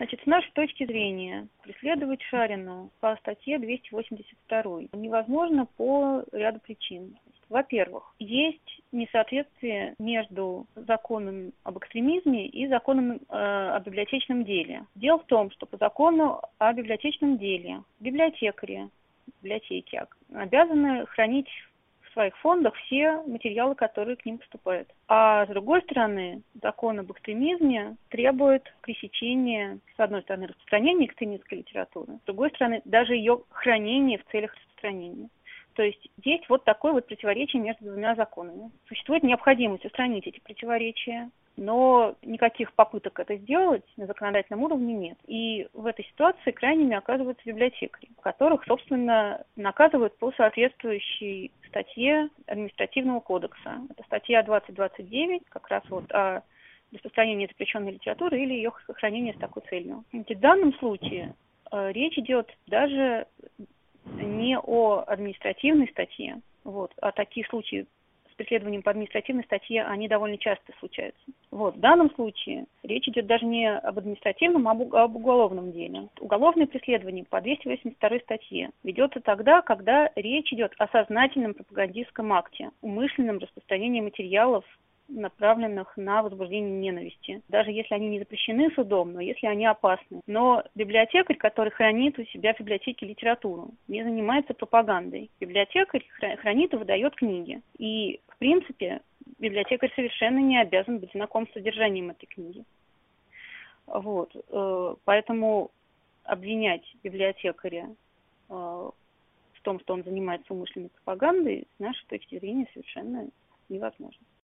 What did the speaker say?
Значит, с нашей точки зрения, преследовать Шарину по статье 282 невозможно по ряду причин. Во-первых, есть несоответствие между законом об экстремизме и законом э, о библиотечном деле. Дело в том, что по закону о библиотечном деле библиотекари, библиотеки обязаны хранить своих фондах все материалы, которые к ним поступают. А с другой стороны, закон об экстремизме требует пресечения, с одной стороны, распространения экстремистской литературы, с другой стороны, даже ее хранения в целях распространения. То есть есть вот такое вот противоречие между двумя законами. Существует необходимость устранить эти противоречия, но никаких попыток это сделать на законодательном уровне нет. И в этой ситуации крайними оказываются библиотекари, которых, собственно, наказывают по соответствующей статье административного кодекса. Это статья 2029, как раз вот о распространении запрещенной литературы или ее сохранении с такой целью. В данном случае э, речь идет даже не о административной статье, вот, а таких случаев с преследованием по административной статье, они довольно часто случаются. Вот, в данном случае речь идет даже не об административном, а об уголовном деле. Уголовное преследование по 282 статье ведется тогда, когда речь идет о сознательном пропагандистском акте, умышленном распространении материалов направленных на возбуждение ненависти, даже если они не запрещены судом, но если они опасны. Но библиотекарь, который хранит у себя в библиотеке литературу, не занимается пропагандой. Библиотекарь хранит и выдает книги. И, принципе, библиотекарь совершенно не обязан быть знаком с содержанием этой книги. Вот. Э, поэтому обвинять библиотекаря э, в том, что он занимается умышленной пропагандой, с нашей точки зрения, совершенно невозможно.